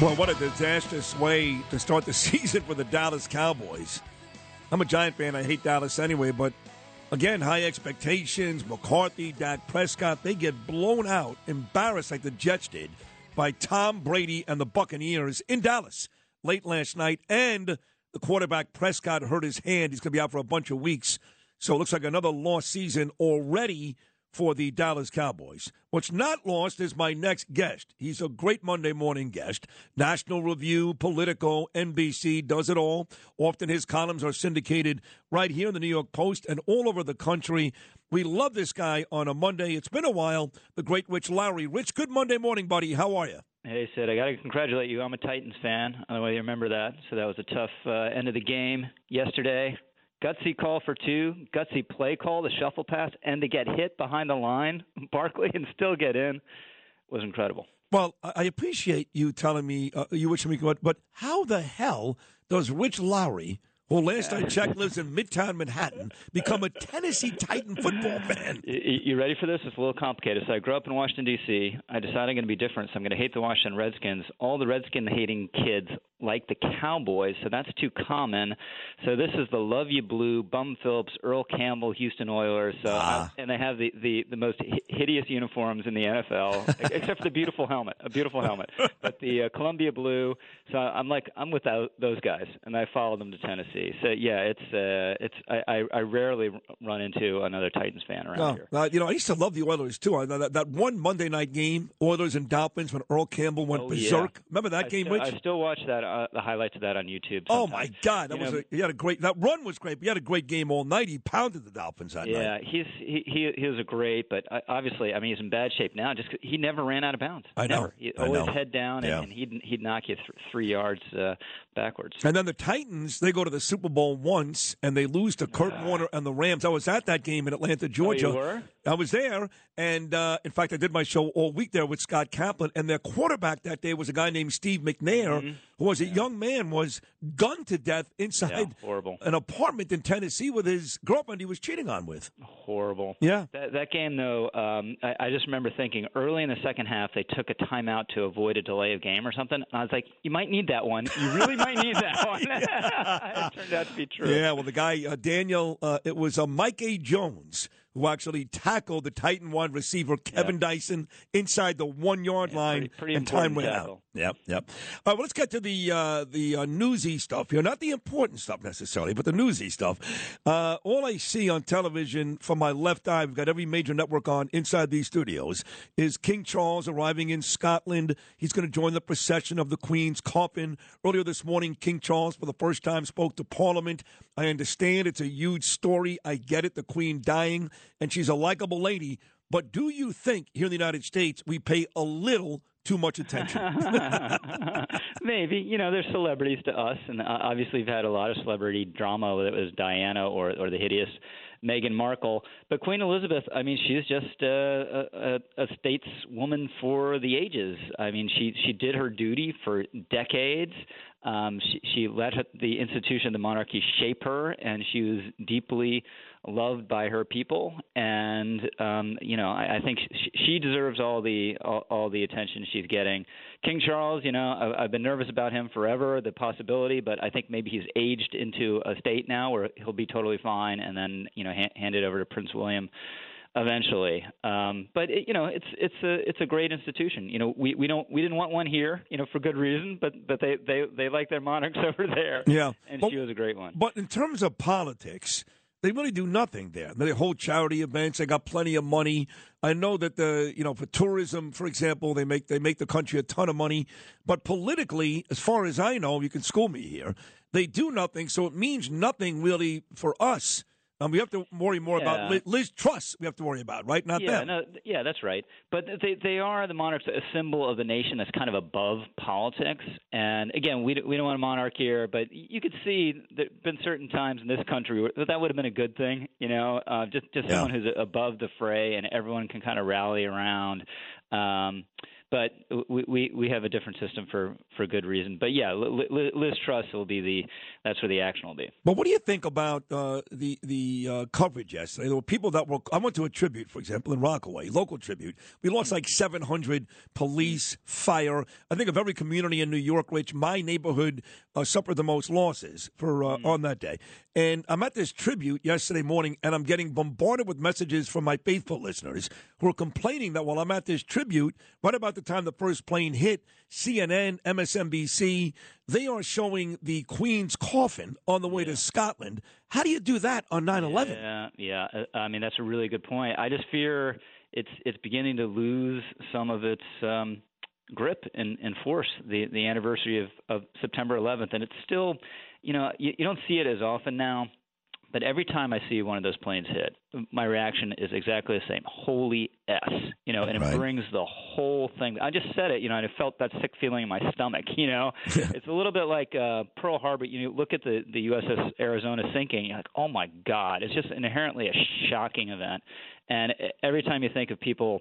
Well, what a disastrous way to start the season for the Dallas Cowboys. I'm a Giant fan. I hate Dallas anyway, but again, high expectations. McCarthy, Dak Prescott, they get blown out, embarrassed like the Jets did by Tom Brady and the Buccaneers in Dallas late last night. And the quarterback Prescott hurt his hand. He's going to be out for a bunch of weeks. So it looks like another lost season already for the Dallas Cowboys. What's not lost is my next guest. He's a great Monday morning guest. National Review, Politico, NBC, does it all. Often his columns are syndicated right here in the New York Post and all over the country. We love this guy on a Monday. It's been a while. The great Rich Lowry. Rich, good Monday morning, buddy. How are you? Hey, Sid, I got to congratulate you. I'm a Titans fan. I don't know whether you remember that. So that was a tough uh, end of the game yesterday gutsy call for two, gutsy play call, the shuffle pass, and to get hit behind the line, Barkley, and still get in was incredible. Well, I appreciate you telling me, uh, you wish me good, but how the hell does Rich Lowry who last I checked lives in Midtown Manhattan, become a Tennessee Titan football fan. You ready for this? It's a little complicated. So I grew up in Washington D.C. I decided I'm going to be different, so I'm going to hate the Washington Redskins. All the Redskin hating kids like the Cowboys, so that's too common. So this is the Love You Blue, Bum Phillips, Earl Campbell, Houston Oilers. So ah. I, and they have the, the the most hideous uniforms in the NFL, except for the beautiful helmet, a beautiful helmet. But the uh, Columbia Blue. So I'm like I'm with those guys, and I follow them to Tennessee. So yeah, it's uh, it's I, I rarely run into another Titans fan around no, here. Uh, you know, I used to love the Oilers too. That, that one Monday night game, Oilers and Dolphins, when Earl Campbell went oh, berserk. Yeah. Remember that I game? Still, Rich? I still watch that uh, the highlights of that on YouTube. Sometimes. Oh my God, that you was know, a, he had a great that run was great. But he had a great game all night. He pounded the Dolphins that yeah, night. Yeah, he's he, he he was a great, but uh, obviously, I mean, he's in bad shape now. Just he never ran out of bounds. I know. Never. He, always know. head down, yeah. and, and he'd he'd knock you th- three yards uh, backwards. And then the Titans, they go to the Super Bowl once and they lose to Kurt Warner and the Rams. I was at that game in Atlanta, Georgia. Oh, I was there, and uh, in fact, I did my show all week there with Scott Kaplan. And their quarterback that day was a guy named Steve McNair, mm-hmm. who was yeah. a young man, was gunned to death inside yeah, an apartment in Tennessee with his girlfriend he was cheating on with. Horrible. Yeah. That, that game, though, um, I, I just remember thinking early in the second half they took a timeout to avoid a delay of game or something. And I was like, you might need that one. You really might need that one. it turned out to be true. Yeah. Well, the guy uh, Daniel, uh, it was uh, Mike A. Jones who actually tackled the Titan wide receiver Kevin yep. Dyson inside the one yard yeah, line, pretty, pretty and time went tackle. out. Yep, yep. All right, well, let's get to the uh, the uh, newsy stuff here. Not the important stuff necessarily, but the newsy stuff. Uh, all I see on television from my left eye, we've got every major network on inside these studios, is King Charles arriving in Scotland. He's going to join the procession of the Queen's coffin. Earlier this morning, King Charles, for the first time, spoke to Parliament. I understand it's a huge story. I get it. The Queen dying, and she's a likable lady. But do you think here in the United States we pay a little too much attention. Maybe you know, there's celebrities to us, and uh, obviously we've had a lot of celebrity drama, whether it was Diana or or the hideous Meghan Markle. But Queen Elizabeth, I mean, she's just a, a, a stateswoman for the ages. I mean, she she did her duty for decades. Um, she, she let the institution the monarchy shape her, and she was deeply loved by her people. And um, you know, I, I think she, she deserves all the all, all the attention she's getting. King Charles, you know, I, I've been nervous about him forever, the possibility, but I think maybe he's aged into a state now where he'll be totally fine, and then you know, ha- hand it over to Prince William eventually. Um, but it, you know, it's it's a it's a great institution. You know, we, we don't we didn't want one here, you know, for good reason, but but they they they like their monarchs over there. Yeah, and she was a great one. But in terms of politics. They really do nothing there. They hold charity events. They got plenty of money. I know that the you know for tourism, for example, they make they make the country a ton of money. But politically, as far as I know, you can school me here. They do nothing, so it means nothing really for us Um, we have to worry more Yeah. about Liz, Truss. We have to worry about, right? Not yeah, them. no, yeah, that's right. But they they are the monarchs, a symbol of the nation that's kind of above politics. And again, we we don't want a monarch here, but you could see there've been certain times in this country where that would have been a good thing. You know, uh, just just Yeah. someone who's above the fray and everyone can kind of rally around. Um, but we, we we have a different system for for good reason. But yeah, Li- Li- Liz Truss will be the that's where the action will be. But what do you think about uh, the the uh, coverage yesterday? There were people that were. I went to a tribute, for example, in Rockaway, local tribute. We lost like 700 police, fire. I think of every community in New York, Rich, my neighborhood uh, suffered the most losses for uh, on that day. And I'm at this tribute yesterday morning, and I'm getting bombarded with messages from my faithful listeners who are complaining that while I'm at this tribute, right about the time the first plane hit, CNN, MSNBC, they are showing the Queen's coffin on the way to Scotland. How do you do that on 9 11? Yeah, yeah. Uh, I mean, that's a really good point. I just fear it's it's beginning to lose some of its um, grip and, and force. The the anniversary of, of September 11th, and it's still, you know, you, you don't see it as often now. But every time I see one of those planes hit, my reaction is exactly the same. Holy s, you know, and it Right. brings the whole thing. I just said it, you know, and I felt that sick feeling in my stomach. You know, it's a little bit like uh, Pearl Harbor. You look at the the USS Arizona sinking, you're like, oh my God, it's just inherently a shocking event. And every time you think of people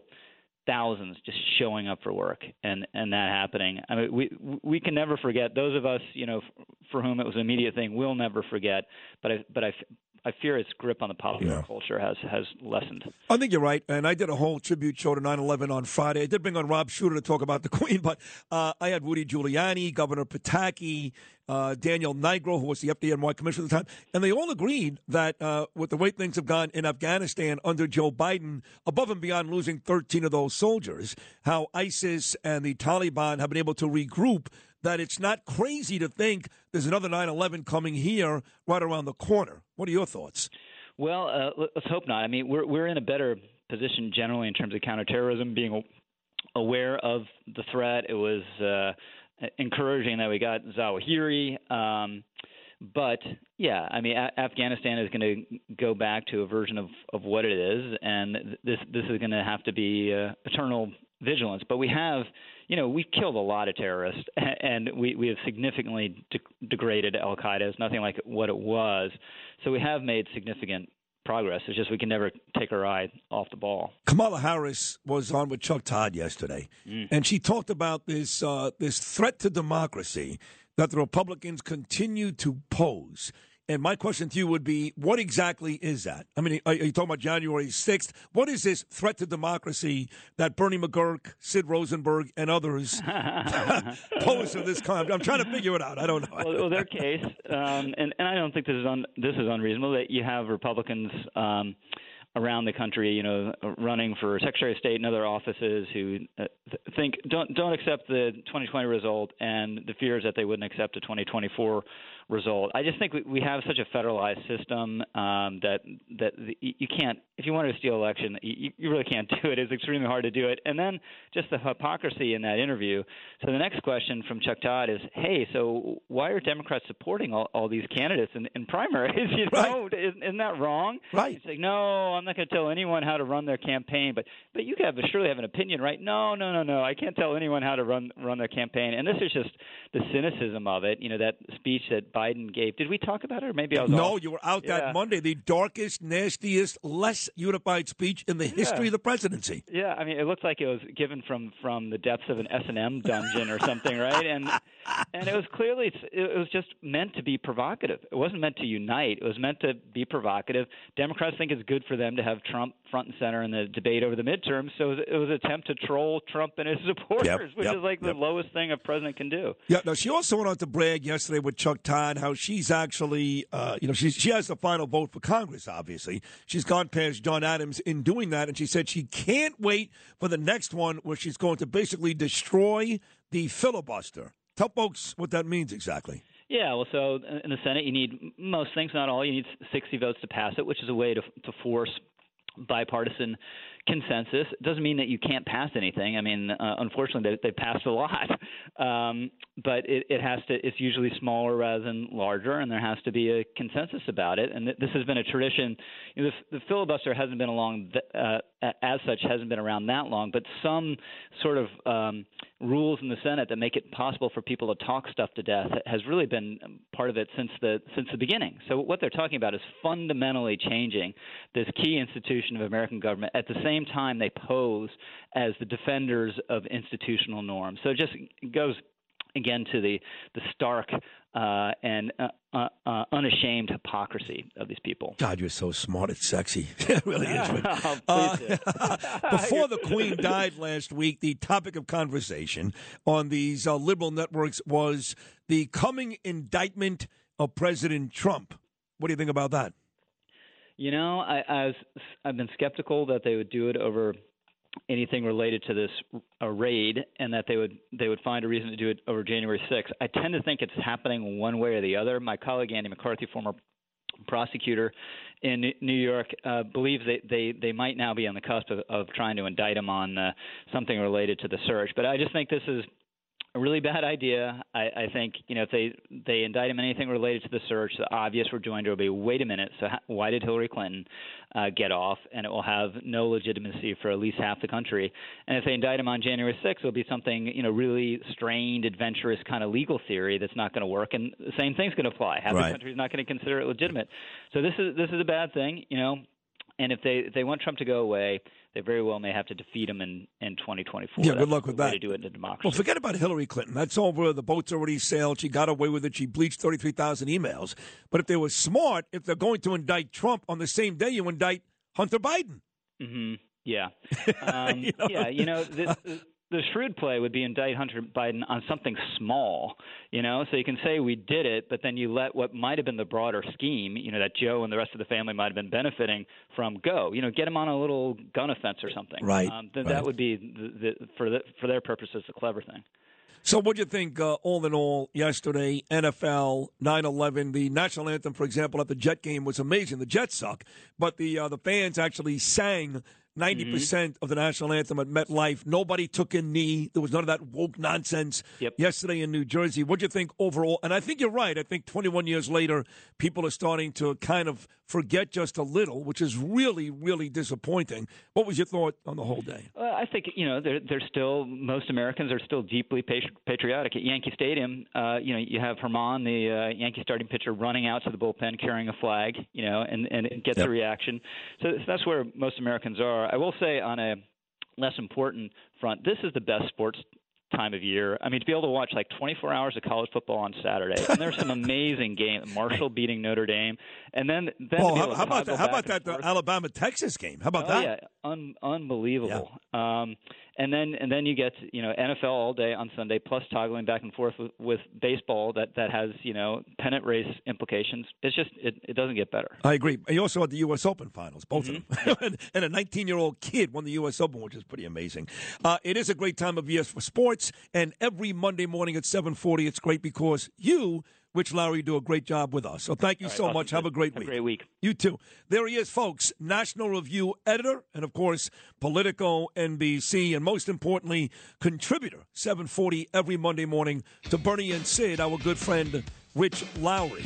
thousands just showing up for work and and that happening. I mean, we we can never forget those of us, you know, for whom it was an immediate thing. We'll never forget. But I but I, I fear its grip on the popular Yeah. culture has has lessened. I think you're right, and I did a whole tribute show to 9/11 on Friday. I did bring on Rob Shooter to talk about the Queen, but uh, I had Rudy Giuliani, Governor Pataki, uh, Daniel Nigro, who was the FDNY commissioner at the time, and they all agreed that uh, with the way things have gone in Afghanistan under Joe Biden, above and beyond losing 13 of those soldiers, how ISIS and the Taliban have been able to regroup. That it's not crazy to think there's another 9/11 coming here right around the corner. What are your thoughts? Well, uh, let- let's hope not. I mean, we're we're in a better position generally in terms of counterterrorism, being aware of the threat. It was uh, encouraging that we got Zawahiri. Um, but yeah, I mean, a- Afghanistan is going to go back to a version of, of what it is, and th- this this is going to have to be uh, eternal vigilance. But we have, you know, we've killed a lot of terrorists, and we we have significantly de- degraded Al Qaeda. It's nothing like what it was. So we have made significant progress. It's just we can never take our eye off the ball. Kamala Harris was on with Chuck Todd yesterday, and she talked about this uh, this threat to democracy that the Republicans continue to pose. And my question to you would be, what exactly is that? I mean, are you talking about January 6th? What is this threat to democracy that Bernie McGuirk, Sid Rosenberg, and others pose to this kind? I'm trying to figure it out. I don't know. well, well, their case, um, and and I don't think this is un, this is unreasonable that you have Republicans um, around the country, you know, running for Secretary of State and other offices who uh, think don't don't accept the 2020 result, and the fear is that they wouldn't accept a 2024 result. I just think we, we have such a federalized system um, that that the, you can't if you wanted to steal election, you, you really can't do it. It's extremely hard to do it. And then just the hypocrisy in that interview. So the next question from Chuck Todd is, hey, so why are Democrats supporting all, all these candidates in, in primaries? You know, Right. isn't, isn't that wrong? Right. It's like, no, I'm not going to tell anyone how to run their campaign, but but you have surely have an opinion, right? No, no, no, no. I can't tell anyone how to run run their campaign. And this is just the cynicism of it. You know, that speech that Biden gave. Did we talk about it, or maybe I was No, off? you were out Yeah. that Monday. The darkest, nastiest, less unified speech in the history of the presidency. Yeah, I mean, it looked like it was given from from the depths of an S and M dungeon or something, right? And and it was clearly it was just meant to be provocative. It wasn't meant to unite. It was meant to be provocative. Democrats think it's good for them to have Trump front and center in the debate over the midterms, so it was an attempt to troll Trump and his supporters, which yep, is like yep. the lowest thing a president can do. Yeah. Now she also went on to brag yesterday with Chuck Todd how she's actually, uh, you know, she's, she has the final vote for Congress. Obviously, she's gone past John Adams in doing that, and she said she can't wait for the next one where she's going to basically destroy the filibuster. Tell folks what that means exactly. Yeah, well, so in the Senate, you need most things, not all. You need 60 votes to pass it, which is a way to to force bipartisan consensus. It doesn't mean that you can't pass anything. I mean, uh, unfortunately, they, they passed a lot, um, but it, it has to. It's usually smaller rather than larger, and there has to be a consensus about it. And th- this has been a tradition. You know, the, the filibuster hasn't been along th- uh, as such hasn't been around that long, but some sort of um, rules in the Senate that make it possible for people to talk stuff to death has really been part of it since the since the beginning. So what they're talking about is fundamentally changing this key institution of American government at the same time they pose as the defenders of institutional norms. So it just goes again to the the stark uh, and uh, uh, uh, unashamed hypocrisy of these people. God, you're so smart. It's sexy. it really is. oh, before the Queen died last week, the topic of conversation on these uh, liberal networks was the coming indictment of President Trump. What do you think about that? You know, I, I was, I've been skeptical that they would do it over anything related to this uh, raid and that they would they would find a reason to do it over January 6th. I tend to think it's happening one way or the other. My colleague Andy McCarthy, former prosecutor in New York, uh, believes they, they they might now be on the cusp of, of trying to indict him on uh, something related to the search. But I just think this is a really bad idea. I, I think you know if they they indict him anything related to the search, the obvious rejoinder will be, wait a minute, so why did Hillary Clinton uh, get off? And it will have no legitimacy for at least half the country. And if they indict him on January 6th, it'll be something you know really strained, adventurous kind of legal theory that's not going to work, and the same thing's going to apply. Half right. the country is not going to consider it legitimate. So this is this is a bad thing. You know, and if they if they want Trump to go away, they very well may have to defeat him in, in 2024. Yeah, good luck with that. To do it in a democracy. Well, forget about Hillary Clinton. That's over. The boat's already sailed. She got away with it. She bleached 33,000 emails. But if they were smart, if they're going to indict Trump on the same day you indict Hunter Biden. Mm-hmm. Yeah. Um, you know? Yeah. You know, this, the shrewd play would be indict Hunter Biden on something small, you know. So you can say we did it, but then you let what might have been the broader scheme, you know, that Joe and the rest of the family might have been benefiting from go. You know, get him on a little gun offense or something. Right. Um, then right. that would be the, the, for the, for their purposes the clever thing. So, what do you think, uh, all in all, yesterday, NFL, 9 11, the national anthem, for example, at the Jet game was amazing. The Jets suck, but the, uh, the fans actually sang 90% mm-hmm. percent mm hmm of the national anthem at MetLife. Nobody took a knee. There was none of that woke nonsense yep. yesterday in New Jersey. What do you think overall? And I think you're right. I think 21 years later, people are starting to kind of forget just a little, which is really, really disappointing. What was your thought on the whole day? Uh, I think, you know, they're, they're still, most Americans are still deeply patriotic. At Yankee Stadium, uh, you know, you have Germán, the uh, Yankee starting pitcher, running out to the bullpen carrying a flag, you know, and, and it gets yep. a reaction. So that's where most Americans are. I will say on a less important front, this is the best sports time of year. I mean, to be able to watch like 24 hours of college football on Saturday, and there's some amazing games. Marshall beating Notre Dame, and then then oh, how, how about that? How about that? The Alabama Texas game. How about oh, that? Yeah, Un- unbelievable. Yeah. Um, and then and then you get you know NFL all day on Sunday, plus toggling back and forth with, with baseball that that has you know pennant race implications. It's just it, it doesn't get better. I agree. You also had the U.S. Open finals, both mm-hmm. of them, and a 19 year old kid won the U.S. Open, which is pretty amazing. Uh, it is a great time of year for sports, and every Monday morning at 7:40, it's great because you Rich Lowry do a great job with us. So thank you right, so awesome. much. Have a great Have week. A great week. You too. There he is, folks. National Review editor and of course Politico NBC and most importantly contributor 740 every Monday morning to Bernie and Sid, our good friend Rich Lowry.